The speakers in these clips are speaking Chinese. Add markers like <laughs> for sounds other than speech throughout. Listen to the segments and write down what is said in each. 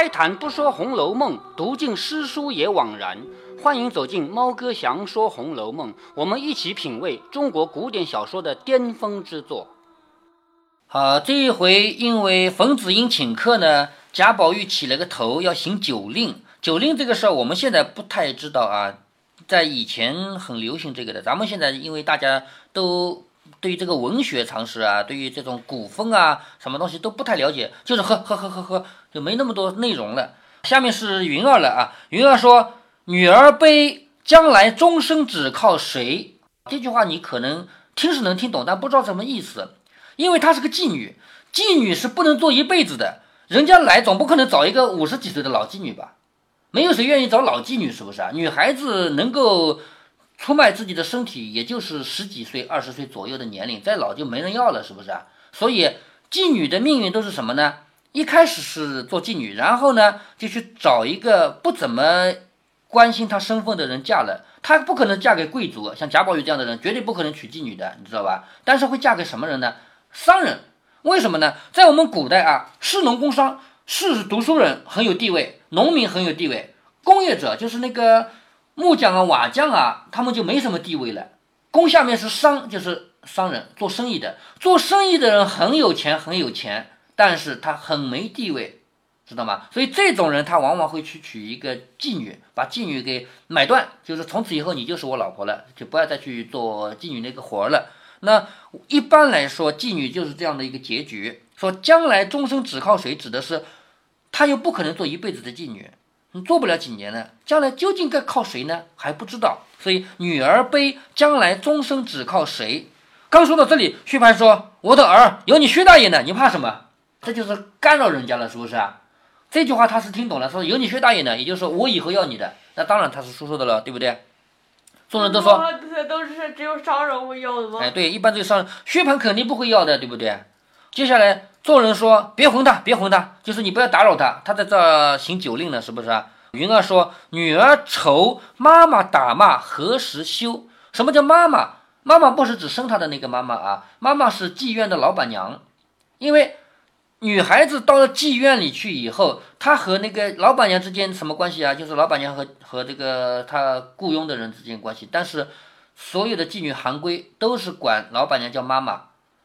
开坛不说《红楼梦》，读尽诗书也枉然。欢迎走进猫哥祥说《红楼梦》，我们一起品味中国古典小说的巅峰之作。好，这一回因为冯子英请客呢，贾宝玉起了个头要行酒令。酒令这个事儿，我们现在不太知道啊，在以前很流行这个的。咱们现在因为大家都。对于这个文学常识啊，对于这种古风啊，什么东西都不太了解，就是喝喝喝喝喝，就没那么多内容了。下面是云儿了啊，云儿说：“女儿悲，将来终生只靠谁？”这句话你可能听是能听懂，但不知道什么意思，因为她是个妓女，妓女是不能做一辈子的，人家来总不可能找一个五十几岁的老妓女吧？没有谁愿意找老妓女，是不是啊？女孩子能够。出卖自己的身体，也就是十几岁、二十岁左右的年龄，再老就没人要了，是不是啊？所以妓女的命运都是什么呢？一开始是做妓女，然后呢就去找一个不怎么关心她身份的人嫁了。她不可能嫁给贵族，像贾宝玉这样的人绝对不可能娶妓女的，你知道吧？但是会嫁给什么人呢？商人。为什么呢？在我们古代啊，士农工商，士是读书人很有地位，农民很有地位，工业者就是那个。木匠啊，瓦匠啊，他们就没什么地位了。工下面是商，就是商人，做生意的。做生意的人很有钱，很有钱，但是他很没地位，知道吗？所以这种人他往往会去娶一个妓女，把妓女给买断，就是从此以后你就是我老婆了，就不要再去做妓女那个活了。那一般来说，妓女就是这样的一个结局。说将来终生只靠谁，指的是他又不可能做一辈子的妓女。你做不了几年呢，将来究竟该靠谁呢？还不知道。所以女儿悲，将来终生只靠谁？刚说到这里，薛蟠说：“我的儿有你薛大爷呢，你怕什么？”这就是干扰人家了，是不是啊？这句话他是听懂了，说有你薛大爷呢，也就是说我以后要你的。那当然他是说说的了，对不对？众人都说，这都是只有商人会要的吗？哎，对，一般这个商人，薛蟠肯定不会要的，对不对？接下来。众人说：“别哄他，别哄他，就是你不要打扰他，他在这行酒令呢，是不是啊？”云儿说：“女儿愁，妈妈打骂何时休？什么叫妈妈？妈妈不是指生她的那个妈妈啊，妈妈是妓院的老板娘。因为女孩子到了妓院里去以后，她和那个老板娘之间什么关系啊？就是老板娘和和这个她雇佣的人之间关系。但是所有的妓女行规都是管老板娘叫妈妈，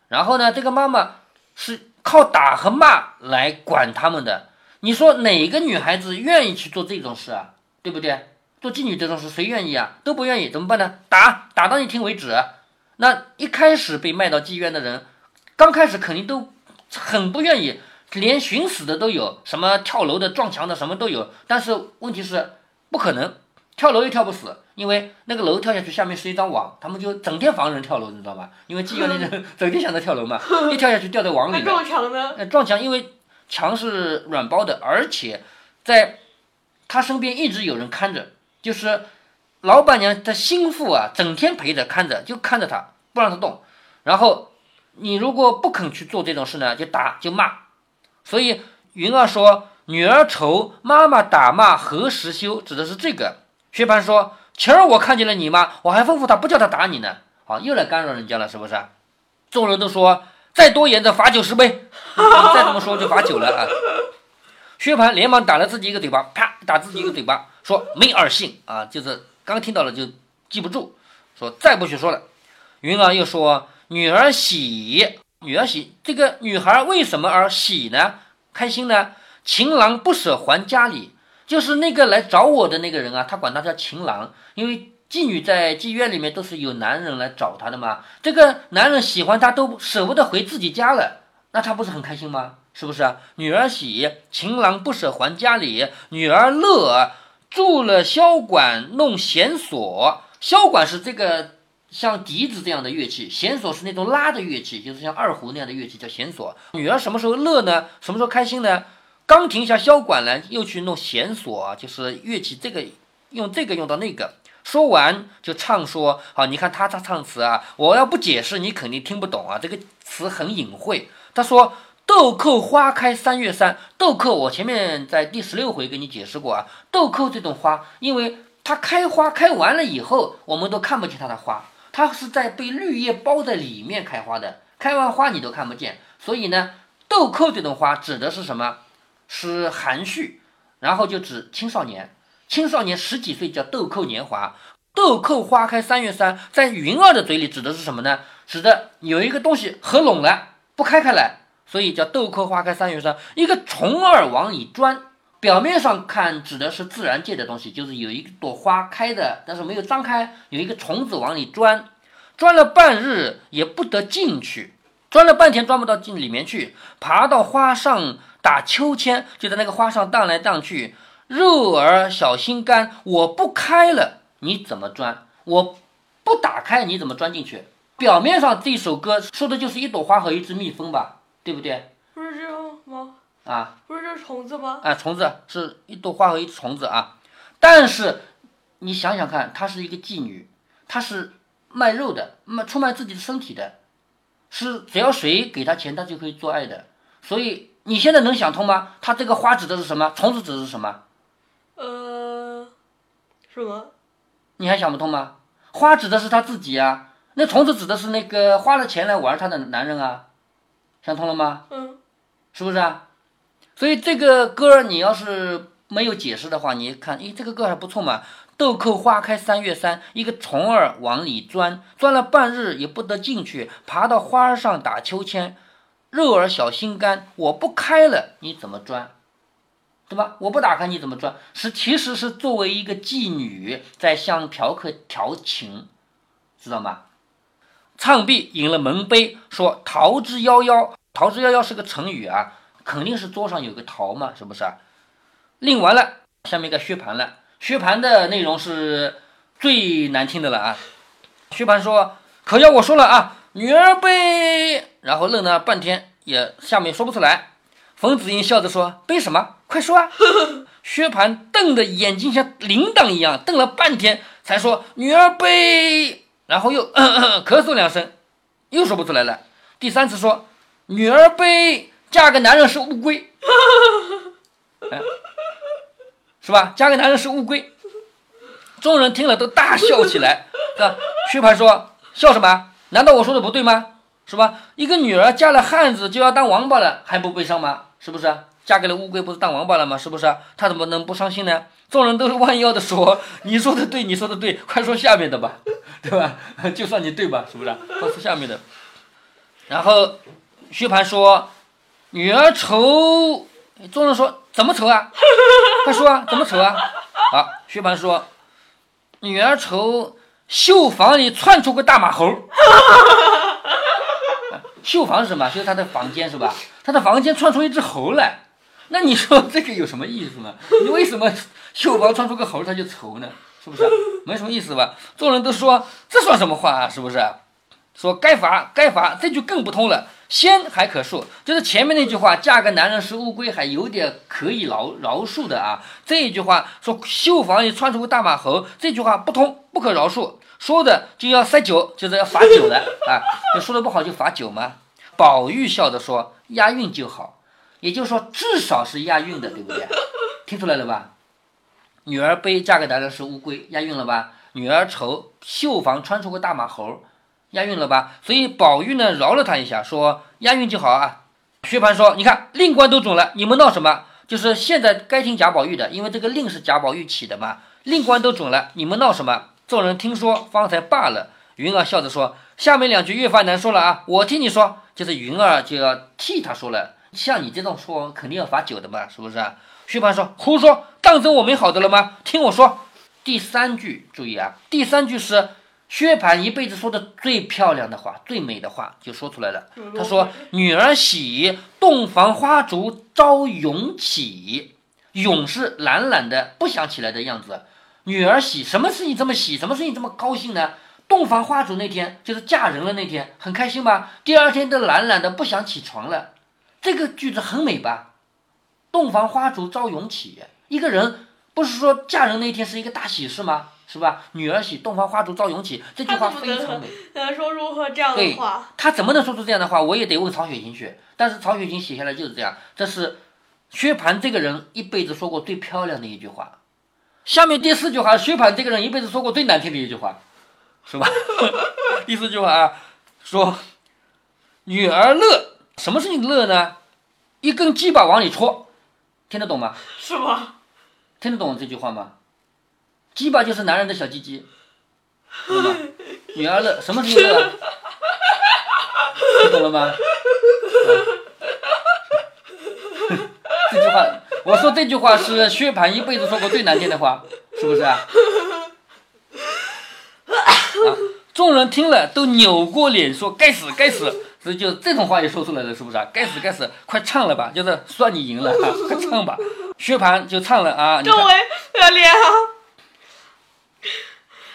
然后呢，这个妈妈是。”靠打和骂来管他们的，你说哪个女孩子愿意去做这种事啊？对不对？做妓女这种事谁愿意啊？都不愿意，怎么办呢？打打到你听为止。那一开始被卖到妓院的人，刚开始肯定都很不愿意，连寻死的都有，什么跳楼的、撞墙的，什么都有。但是问题是不可能，跳楼又跳不死。因为那个楼跳下去，下面是一张网，他们就整天防人跳楼，你知道吧？因为妓院那人整天想着跳楼嘛，<laughs> 一跳下去掉在网里。撞墙呢？撞墙，因为墙是软包的，而且在他身边一直有人看着，就是老板娘的心腹啊，整天陪着看着，就看着他，不让他动。然后你如果不肯去做这种事呢，就打就骂。所以云儿说：“女儿愁，妈妈打骂何时休？”指的是这个。薛蟠说。前儿我看见了你吗？我还吩咐他不叫他打你呢。好，又来干扰人家了，是不是？众人都说再多言的罚酒十杯，再这么说就罚酒了啊！薛蟠连忙打了自己一个嘴巴，啪打自己一个嘴巴，说没耳性啊！就是刚听到了就记不住，说再不许说了。云儿又说女儿喜，女儿喜，这个女孩为什么而喜呢？开心呢？情郎不舍还家里。就是那个来找我的那个人啊，他管他叫情郎，因为妓女在妓院里面都是有男人来找她的嘛。这个男人喜欢她都舍不得回自己家了，那他不是很开心吗？是不是啊？女儿喜，情郎不舍还家里；女儿乐，住了箫管弄弦索。箫管是这个像笛子这样的乐器，弦索是那种拉的乐器，就是像二胡那样的乐器叫弦索。女儿什么时候乐呢？什么时候开心呢？刚停下箫管呢，又去弄弦索啊，就是乐器，这个用这个用到那个。说完就唱说：“好，你看他他唱词啊，我要不解释，你肯定听不懂啊。这个词很隐晦。他说：‘豆蔻花开三月三，豆蔻我前面在第十六回给你解释过啊。豆蔻这种花，因为它开花开完了以后，我们都看不见它的花，它是在被绿叶包在里面开花的。开完花你都看不见，所以呢，豆蔻这种花指的是什么？是含蓄，然后就指青少年。青少年十几岁叫豆蔻年华，豆蔻花开三月三，在云儿的嘴里指的是什么呢？指的有一个东西合拢了，不开开来，所以叫豆蔻花开三月三。一个虫儿往里钻，表面上看指的是自然界的东西，就是有一朵花开的，但是没有张开，有一个虫子往里钻，钻了半日也不得进去，钻了半天钻不到进里面去，爬到花上打秋千，就在那个花上荡来荡去。肉儿小心肝，我不开了，你怎么钻？我不打开，你怎么钻进去？表面上这首歌说的就是一朵花和一只蜜蜂吧，对不对？不是这样吗？啊，不是这虫子吗？啊，虫子是一朵花和一只虫子啊。但是你想想看，她是一个妓女，她是卖肉的，卖出卖自己的身体的，是只要谁给她钱，她就可以做爱的。所以你现在能想通吗？它这个花指的是什么？虫子指的是什么？呃，什么？你还想不通吗？花指的是他自己啊，那虫子指的是那个花了钱来玩他的男人啊，想通了吗？嗯，是不是啊？所以这个歌你要是没有解释的话，你看，咦，这个歌还不错嘛。豆蔻花开三月三，一个虫儿往里钻，钻了半日也不得进去，爬到花儿上打秋千。肉儿小心肝，我不开了，你怎么钻？对吧？我不打开你怎么钻？是其实是作为一个妓女在向嫖客调情，知道吗？唱毕饮了门杯，说桃之夭夭。桃之夭夭是个成语啊，肯定是桌上有个桃嘛，是不是啊？令完了，下面该薛蟠了。薛蟠的内容是最难听的了啊。薛蟠说：“可要我说了啊，女儿被……然后愣了半天，也下面说不出来。”冯子英笑着说：“背什么？快说啊！” <laughs> 薛蟠瞪的眼睛像铃铛一样，瞪了半天，才说：“女儿背。”然后又咳嗽两声，又说不出来了。第三次说：“女儿背，嫁个男人是乌龟。”是吧？嫁个男人是乌龟。众人听了都大笑起来，是吧？薛蟠说：“笑什么？难道我说的不对吗？”是吧？一个女儿嫁了汉子就要当王八了，还不悲伤吗？是不是？嫁给了乌龟不是当王八了吗？是不是？他怎么能不伤心呢？众人都是弯腰的说：“你说的对，你说的对，快说下面的吧，<laughs> 对吧？<laughs> 就算你对吧？是不是？快说下面的。”然后薛蟠说：“女儿愁。”众人说：“怎么愁啊？快说啊，怎么愁啊？” <laughs> 啊，薛蟠说：“女儿愁，绣房里窜出个大马猴。”绣房是什么？就是他的房间是吧？他的房间窜出一只猴来，那你说这个有什么意思呢？你为什么绣房窜出个猴他就愁呢？是不是？没什么意思吧？众人都说这算什么话啊？是不是？说该罚该罚，这句更不通了。先还可恕，就是前面那句话，嫁个男人是乌龟，还有点可以饶饶恕的啊。这一句话说绣房里窜出个大马猴，这句话不通，不可饶恕。说的就要塞酒，就是要罚酒的啊！<laughs> 就说的不好就罚酒吗？宝玉笑着说：“押韵就好，也就是说至少是押韵的，对不对？<laughs> 听出来了吧？女儿悲，嫁给男人是乌龟，押韵了吧？女儿愁，绣房穿出个大马猴，押韵了吧？所以宝玉呢饶了他一下，说押韵就好啊。薛蟠说：你看令官都准了，你们闹什么？就是现在该听贾宝玉的，因为这个令是贾宝玉起的嘛。令官都准了，你们闹什么？众人听说，方才罢了。云儿笑着说：“下面两句越发难说了啊！我替你说，就是云儿就要替他说了。像你这种说，肯定要罚酒的嘛，是不是？”薛蟠说：“胡说，当真我没好的了吗？听我说，第三句注意啊，第三句是薛蟠一辈子说的最漂亮的话、最美的话，就说出来了。他说：‘女儿喜，洞房花烛朝永起。’永是懒懒的，不想起来的样子。”女儿喜，什么事情这么喜？什么事情这么高兴呢？洞房花烛那天，就是嫁人了那天，很开心吧？第二天都懒懒的不想起床了，这个句子很美吧？洞房花烛朝永起，一个人不是说嫁人那天是一个大喜事吗？是吧？女儿喜，洞房花烛朝永起，这句话非常美。能说出这样的话？他怎么能说出这样的话？我也得问曹雪芹去。但是曹雪芹写下来就是这样，这是薛蟠这个人一辈子说过最漂亮的一句话。下面第四句话，薛蟠这个人一辈子说过最难听的一句话，是吧？<laughs> 第四句话啊，说女儿乐，什么事情乐呢？一根鸡巴往里戳，听得懂吗？是吗？听得懂这句话吗？鸡巴就是男人的小鸡鸡，懂吗？女儿乐，什么事情乐？听懂了吗？<laughs> 这句话，我说这句话是薛蟠一辈子说过最难听的话，是不是啊？啊！众人听了都扭过脸说：“该死，该死！”所以就这种话也说出来了，是不是啊？该死，该死！快唱了吧，就是算你赢了啊！快唱吧，薛蟠就唱了啊！这我要练啊！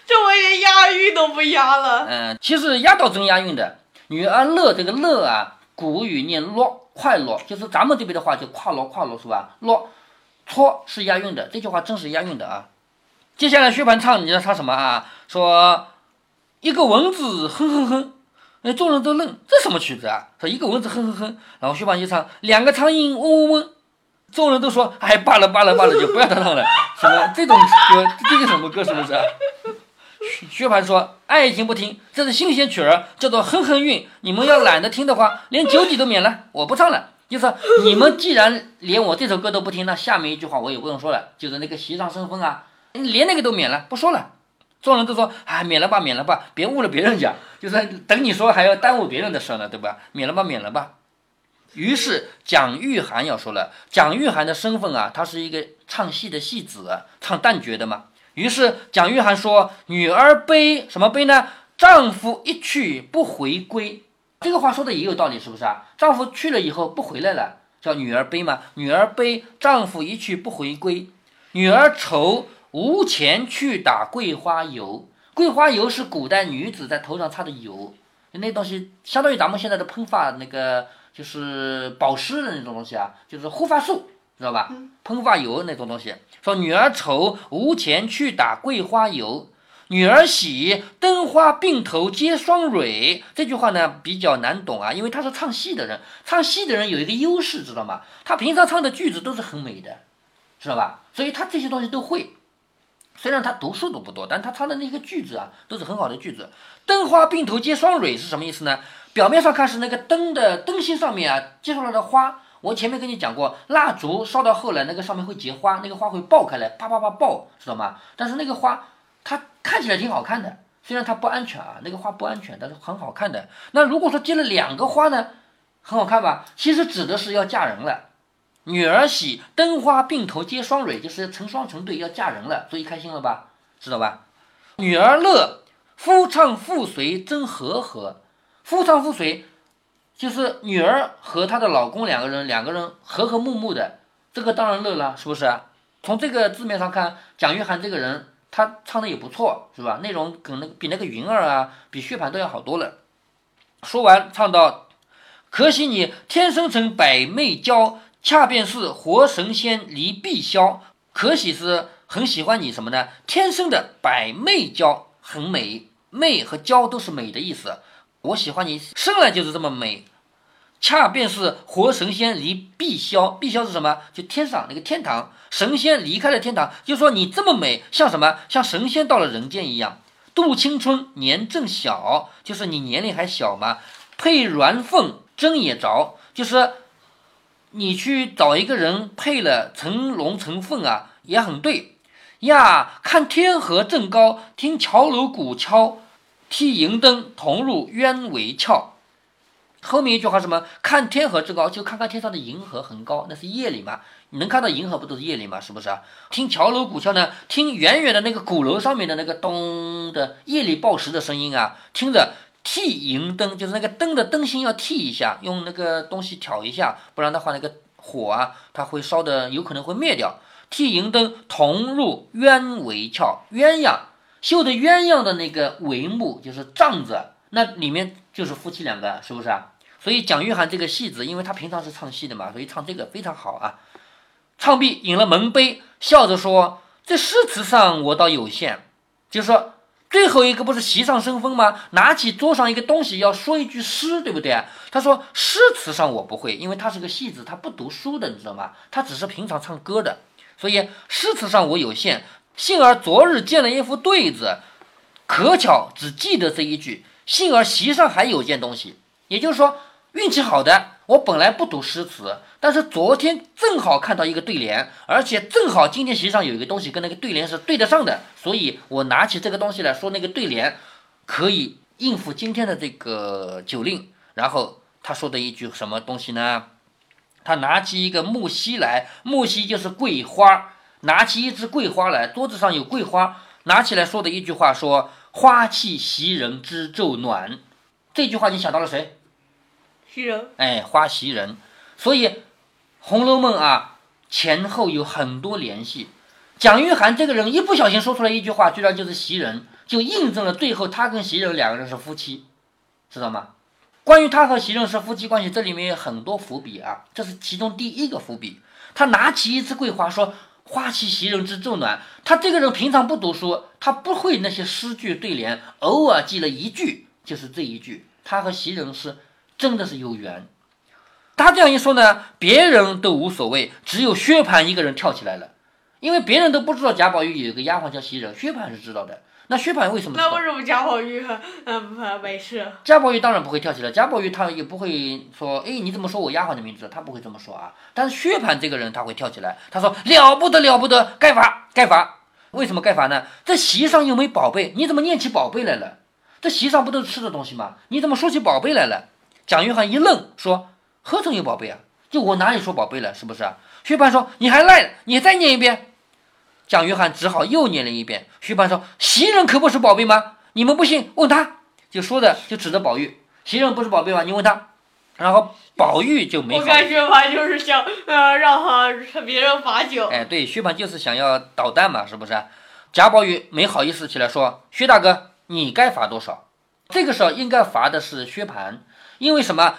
这我连押韵都不押了。嗯，其实押倒真押韵的。女儿乐这个乐啊，古语念落，快乐，就是咱们这边的话就跨落跨落是吧？落，错是押韵的，这句话真是押韵的啊。接下来薛蟠唱，你知道唱什么啊？说一个蚊子哼哼哼，哎，众人都愣，这什么曲子啊？说一个蚊子哼哼哼，然后薛蟠就唱两个苍蝇嗡嗡嗡，众人都说哎罢了罢了罢了，就不要他唱了。什么这种歌？这个什么歌？是不是？薛蟠说：“爱听不听，这是新鲜曲儿，叫做哼哼韵。你们要懒得听的话，连酒底都免了，我不唱了。就是你们既然连我这首歌都不听，那下面一句话我也不用说了，就是那个席上生风啊，连那个都免了，不说了。众人都说：啊，免了吧，免了吧，别误了别人家，就是等你说还要耽误别人的事呢，对吧？免了吧，免了吧。于是蒋玉菡要说了，蒋玉菡的身份啊，他是一个唱戏的戏子，唱旦角的嘛。”于是蒋玉菡说：“女儿悲什么悲呢？丈夫一去不回归。”这个话说的也有道理，是不是啊？丈夫去了以后不回来了，叫女儿悲嘛？女儿悲，丈夫一去不回归。女儿愁，无钱去打桂花油。桂花油是古代女子在头上擦的油，那东西相当于咱们现在的喷发那个，就是保湿的那种东西啊，就是护发素。知道吧？喷发油那种东西。说女儿愁无钱去打桂花油，女儿喜灯花并头结双蕊。这句话呢比较难懂啊，因为他是唱戏的人，唱戏的人有一个优势，知道吗？他平常唱的句子都是很美的，知道吧？所以他这些东西都会。虽然他读书读不多，但他唱的那个句子啊都是很好的句子。灯花并头结双蕊是什么意思呢？表面上看是那个灯的灯芯上面啊结出来的花。我前面跟你讲过，蜡烛烧到后来，那个上面会结花，那个花会爆开来，啪啪啪爆，知道吗？但是那个花它看起来挺好看的，虽然它不安全啊，那个花不安全，但是很好看的。那如果说结了两个花呢，很好看吧？其实指的是要嫁人了，女儿喜，灯花并头结双蕊，就是成双成对要嫁人了，所以开心了吧？知道吧？女儿乐，夫唱妇随真和和，夫唱妇随。就是女儿和她的老公两个人，两个人和和睦睦的，这个当然乐了，是不是？从这个字面上看，蒋玉菡这个人，他唱的也不错，是吧？内容跟那比那个云儿啊，比薛蟠都要好多了。说完，唱到：可惜你天生成百媚娇，恰便是活神仙离碧霄。可喜是很喜欢你什么呢？天生的百媚娇，很美，媚和娇都是美的意思。我喜欢你生来就是这么美。恰便是活神仙离碧霄，碧霄是什么？就天上那个天堂，神仙离开了天堂，就说你这么美，像什么？像神仙到了人间一样。度青春年正小，就是你年龄还小嘛。配鸾凤真也着，就是你去找一个人配了成龙成凤啊，也很对呀。看天河正高，听桥楼鼓敲，替银灯同入鸢尾翘。后面一句话什么？看天河之高，就看看天上的银河很高，那是夜里嘛？你能看到银河不都是夜里嘛？是不是啊？听桥楼鼓敲呢？听远远的那个鼓楼上面的那个咚的夜里报时的声音啊！听着，替银灯，就是那个灯的灯芯要替一下，用那个东西挑一下，不然的话那个火啊，它会烧的有可能会灭掉。替银灯同入鸢尾翘，鸳鸯绣的鸳鸯的那个帷幕就是帐子，那里面。就是夫妻两个，是不是啊？所以蒋玉菡这个戏子，因为他平常是唱戏的嘛，所以唱这个非常好啊。唱毕饮了门杯，笑着说：“这诗词上我倒有限，就是说最后一个不是席上生风吗？拿起桌上一个东西要说一句诗，对不对？他说诗词上我不会，因为他是个戏子，他不读书的，你知道吗？他只是平常唱歌的，所以诗词上我有限。幸而昨日见了一副对子，可巧只记得这一句。幸而席上还有件东西，也就是说运气好的，我本来不读诗词，但是昨天正好看到一个对联，而且正好今天席上有一个东西跟那个对联是对得上的，所以我拿起这个东西来说那个对联，可以应付今天的这个酒令。然后他说的一句什么东西呢？他拿起一个木樨来，木樨就是桂花，拿起一支桂花来，桌子上有桂花，拿起来说的一句话说：“花气袭人知昼暖。”这句话你想到了谁？袭人。哎，花袭人。所以《红楼梦》啊，前后有很多联系。蒋玉菡这个人一不小心说出来一句话，居然就是袭人，就印证了最后他跟袭人两个人是夫妻，知道吗？关于他和袭人是夫妻关系，这里面有很多伏笔啊，这是其中第一个伏笔。他拿起一支桂花说：“花气袭人之昼暖。”他这个人平常不读书，他不会那些诗句对联，偶尔记了一句，就是这一句。他和袭人是真的是有缘。他这样一说呢，别人都无所谓，只有薛蟠一个人跳起来了，因为别人都不知道贾宝玉有一个丫鬟叫袭人，薛蟠是知道的。那薛蟠为什么？那为什么贾宝玉嗯没事？贾宝玉当然不会跳起来，贾宝玉他也不会说，哎，你怎么说我丫鬟的名字？他不会这么说啊。但是薛蟠这个人他会跳起来，他说了不得了不得，盖罚盖罚。为什么盖罚呢？这席上又没宝贝，你怎么念起宝贝来了？这席上不都是吃的东西吗？你怎么说起宝贝来了？蒋玉菡一愣，说何曾有宝贝啊？就我哪里说宝贝了？是不是？薛蟠说你还赖，你再念一遍。蒋玉菡只好又念了一遍。薛蟠说：“袭人可不是宝贝吗？你们不信，问他。”就说的就指着宝玉，袭人不是宝贝吗？你问他。然后宝玉就没。我看薛蟠就是想呃让他别人罚酒。哎，对，薛蟠就是想要捣蛋嘛，是不是？贾宝玉没好意思起来说：“薛大哥，你该罚多少？”这个时候应该罚的是薛蟠，因为什么？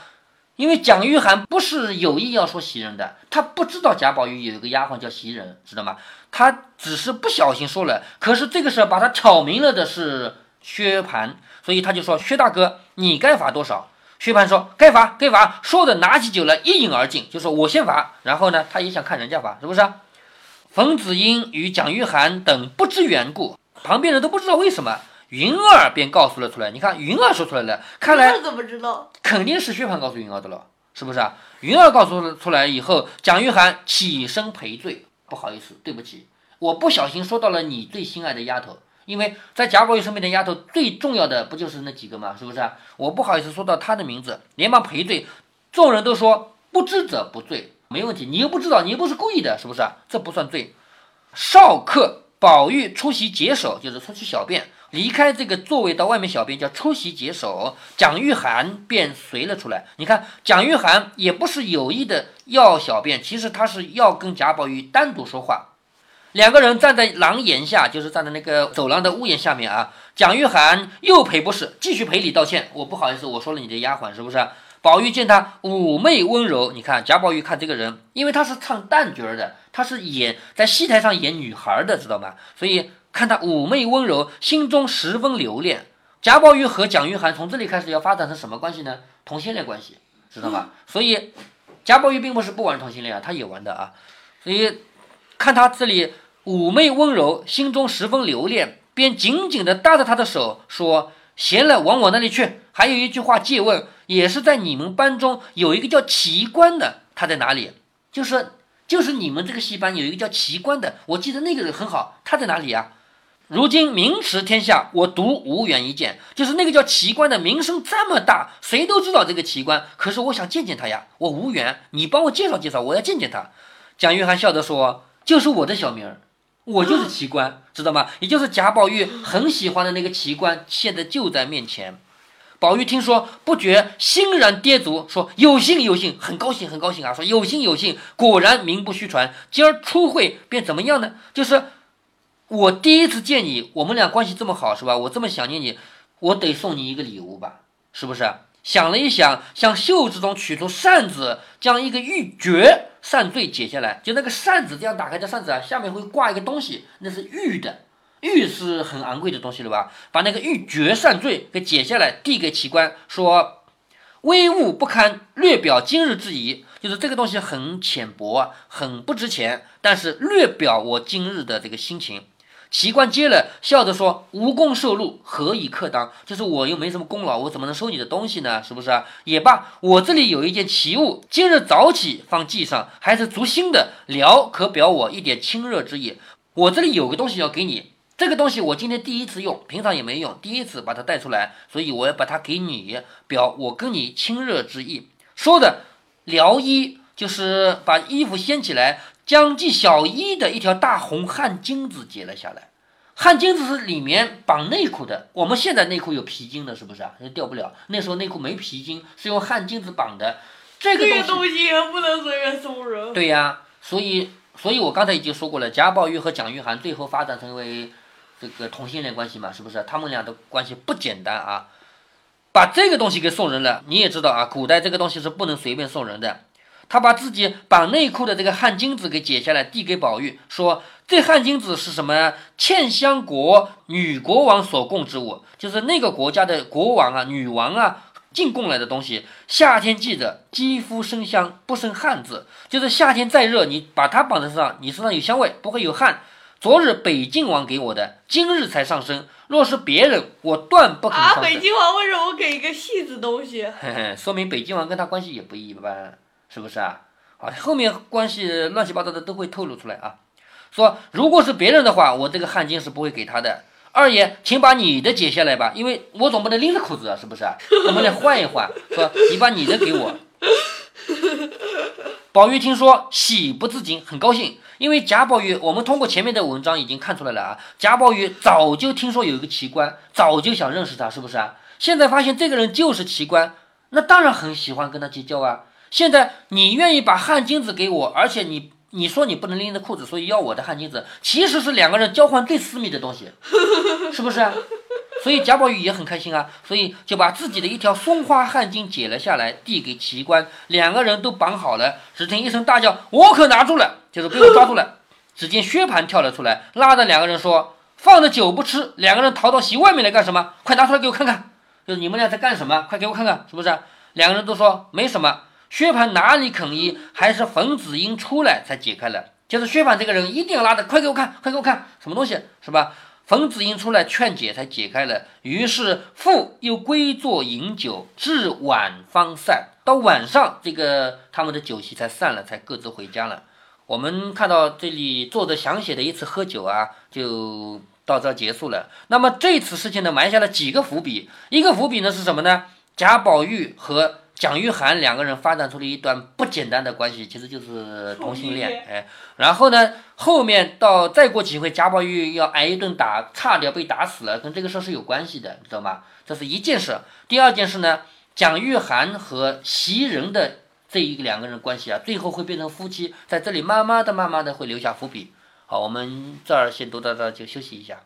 因为蒋玉菡不是有意要说袭人的，他不知道贾宝玉有一个丫鬟叫袭人，知道吗？他只是不小心说了。可是这个时候把他挑明了的是薛蟠，所以他就说：“薛大哥，你该罚多少？”薛蟠说：“该罚，该罚。”说的拿起酒来一饮而尽，就说：“我先罚。”然后呢，他也想看人家罚，是不是？冯子英与蒋玉菡等不知缘故，旁边人都不知道为什么。云儿便告诉了出来，你看云儿说出来了，看来怎么知道？肯定是薛蟠告诉云儿的了，是不是啊？云儿告诉了出来以后，蒋玉菡起身赔罪，不好意思，对不起，我不小心说到了你最心爱的丫头，因为在贾宝玉身边的丫头最重要的不就是那几个吗？是不是啊？我不好意思说到她的名字，连忙赔罪。众人都说不知者不罪，没问题，你又不知道，你又不是故意的，是不是啊？这不算罪。少客宝玉出席解手，就是出去小便。离开这个座位到外面小便叫出席解手，蒋玉菡便随了出来。你看蒋玉菡也不是有意的要小便，其实他是要跟贾宝玉单独说话。两个人站在廊檐下，就是站在那个走廊的屋檐下面啊。蒋玉菡又赔不是，继续赔礼道歉。我不好意思，我说了你的丫鬟是不是？宝玉见他妩媚温柔，你看贾宝玉看这个人，因为他是唱旦角的，他是演在戏台上演女孩的，知道吗？所以。看他妩媚温柔，心中十分留恋。贾宝玉和蒋玉菡从这里开始要发展成什么关系呢？同性恋关系，知道吗？所以贾宝玉并不是不玩同性恋啊，他也玩的啊。所以看他这里妩媚温柔，心中十分留恋，便紧紧地搭着他的手说：“闲了往我那里去。”还有一句话借问，也是在你们班中有一个叫奇观的，他在哪里？就是就是你们这个戏班有一个叫奇观的，我记得那个人很好，他在哪里呀？如今名驰天下，我独无缘一见。就是那个叫奇观的名声这么大，谁都知道这个奇观。可是我想见见他呀，我无缘，你帮我介绍介绍，我要见见他。蒋玉菡笑着说：“就是我的小名儿，我就是奇观，知道吗？也就是贾宝玉很喜欢的那个奇观，现在就在面前。”宝玉听说，不觉欣然跌足，说：“有幸有幸，很高兴很高兴啊！说有幸有幸，果然名不虚传。今儿初会便怎么样呢？就是。”我第一次见你，我们俩关系这么好，是吧？我这么想念你，我得送你一个礼物吧，是不是？想了一想，向袖子中取出扇子，将一个玉珏扇坠解下来，就那个扇子这样打开的扇子啊，下面会挂一个东西，那是玉的，玉是很昂贵的东西了吧？把那个玉珏扇坠给解下来，递给奇观，说：“微物不堪，略表今日之意。”就是这个东西很浅薄，很不值钱，但是略表我今日的这个心情。齐官接了，笑着说：“无功受禄，何以克当？就是我又没什么功劳，我怎么能收你的东西呢？是不是啊？也罢，我这里有一件奇物，今日早起放记上，还是足新的，聊可表我一点亲热之意。我这里有个东西要给你，这个东西我今天第一次用，平常也没用，第一次把它带出来，所以我要把它给你，表我跟你亲热之意。说的撩衣，就是把衣服掀起来。”将系小衣的一条大红汗巾子解了下来，汗巾子是里面绑内裤的。我们现在内裤有皮筋的，是不是啊？掉不了。那时候内裤没皮筋，是用汗巾子绑的。这个东西也不能随便送人。对呀，所以，所以我刚才已经说过了，贾宝玉和蒋玉菡最后发展成为这个同性恋关系嘛，是不是？他们俩的关系不简单啊。把这个东西给送人了，你也知道啊，古代这个东西是不能随便送人的。他把自己绑内裤的这个汗巾子给解下来，递给宝玉，说：“这汗巾子是什么？茜香国女国王所供之物，就是那个国家的国王啊、女王啊进贡来的东西。夏天记着，肌肤生香，不生汗渍。就是夏天再热，你把它绑在身上，你身上有香味，不会有汗。昨日北静王给我的，今日才上身。若是别人，我断不肯上身。啊，北静王为什么给一个戏子东西？嘿嘿，说明北静王跟他关系也不一般。”是不是啊？好，后面关系乱七八糟的都会透露出来啊。说如果是别人的话，我这个汗巾是不会给他的。二爷，请把你的解下来吧，因为我总不能拎着裤子啊，是不是啊？我们来换一换，说你把你的给我。宝玉听说，喜不自禁，很高兴，因为贾宝玉，我们通过前面的文章已经看出来了啊。贾宝玉早就听说有一个奇观，早就想认识他，是不是啊？现在发现这个人就是奇观，那当然很喜欢跟他结交啊。现在你愿意把汗巾子给我，而且你你说你不能拎着裤子，所以要我的汗巾子，其实是两个人交换最私密的东西，<laughs> 是不是？所以贾宝玉也很开心啊，所以就把自己的一条松花汗巾解了下来，递给奇观，两个人都绑好了。只听一声大叫：“我可拿住了！”就是被我抓住了。<laughs> 只见薛蟠跳了出来，拉着两个人说：“放着酒不吃，两个人逃到席外面来干什么？快拿出来给我看看！就是你们俩在干什么？快给我看看，是不是？”两个人都说没什么。薛蟠哪里肯依？还是冯子英出来才解开了。就是薛蟠这个人一定要拉着，快给我看，快给我看，什么东西是吧？冯子英出来劝解才解开了。于是父又归坐饮酒，至晚方散。到晚上，这个他们的酒席才散了，才各自回家了。我们看到这里作者详写的一次喝酒啊，就到这结束了。那么这次事情呢，埋下了几个伏笔。一个伏笔呢是什么呢？贾宝玉和蒋玉菡两个人发展出了一段不简单的关系，其实就是同性恋。哎，然后呢，后面到再过几回，贾宝玉要挨一顿打，差点被打死了，跟这个事儿是有关系的，你知道吗？这是一件事。第二件事呢，蒋玉菡和袭人的这一两个人关系啊，最后会变成夫妻，在这里慢慢的、慢慢的会留下伏笔。好，我们这儿先读到这儿，就休息一下。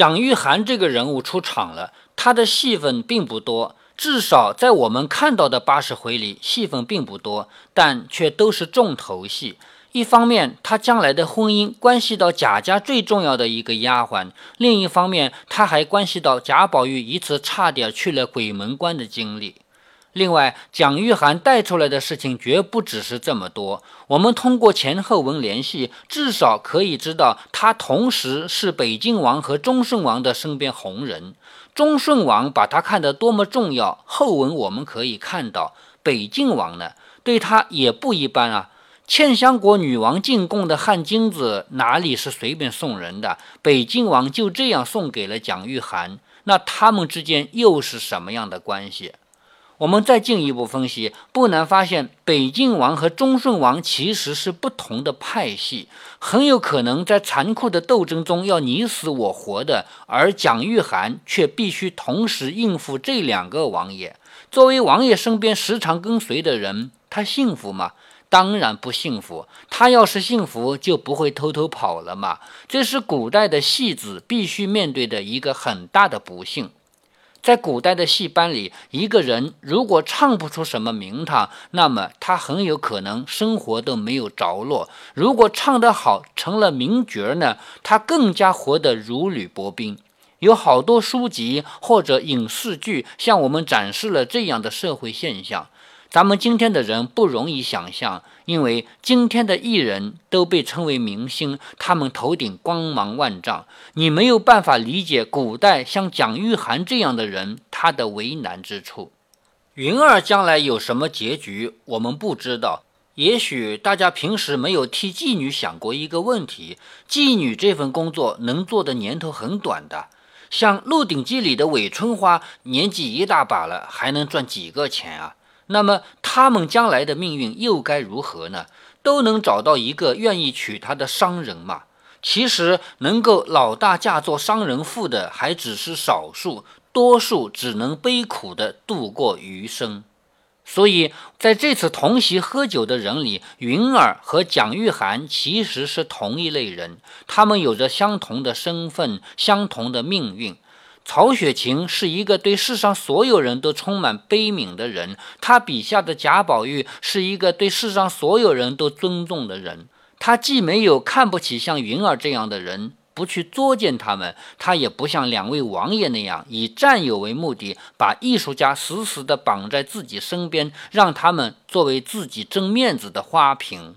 蒋玉菡这个人物出场了，他的戏份并不多，至少在我们看到的八十回里，戏份并不多，但却都是重头戏。一方面，他将来的婚姻关系到贾家最重要的一个丫鬟；另一方面，他还关系到贾宝玉一次差点去了鬼门关的经历。另外，蒋玉菡带出来的事情绝不只是这么多。我们通过前后文联系，至少可以知道，他同时是北静王和忠顺王的身边红人。忠顺王把他看得多么重要，后文我们可以看到。北静王呢，对他也不一般啊。茜香国女王进贡的汗巾子哪里是随便送人的？北静王就这样送给了蒋玉菡，那他们之间又是什么样的关系？我们再进一步分析，不难发现，北静王和忠顺王其实是不同的派系，很有可能在残酷的斗争中要你死我活的，而蒋玉菡却必须同时应付这两个王爷。作为王爷身边时常跟随的人，他幸福吗？当然不幸福。他要是幸福，就不会偷偷跑了嘛。这是古代的戏子必须面对的一个很大的不幸。在古代的戏班里，一个人如果唱不出什么名堂，那么他很有可能生活都没有着落；如果唱得好，成了名角呢，他更加活得如履薄冰。有好多书籍或者影视剧向我们展示了这样的社会现象。咱们今天的人不容易想象，因为今天的艺人都被称为明星，他们头顶光芒万丈，你没有办法理解古代像蒋玉菡这样的人他的为难之处。云儿将来有什么结局，我们不知道。也许大家平时没有替妓女想过一个问题：妓女这份工作能做的年头很短的。像《鹿鼎记》里的韦春花，年纪一大把了，还能赚几个钱啊？那么他们将来的命运又该如何呢？都能找到一个愿意娶她的商人吗？其实能够老大嫁做商人妇的还只是少数，多数只能悲苦的度过余生。所以在这次同席喝酒的人里，云儿和蒋玉菡其实是同一类人，他们有着相同的身份，相同的命运。曹雪芹是一个对世上所有人都充满悲悯的人，他笔下的贾宝玉是一个对世上所有人都尊重的人。他既没有看不起像云儿这样的人，不去作践他们，他也不像两位王爷那样以占有为目的，把艺术家死死地绑在自己身边，让他们作为自己争面子的花瓶。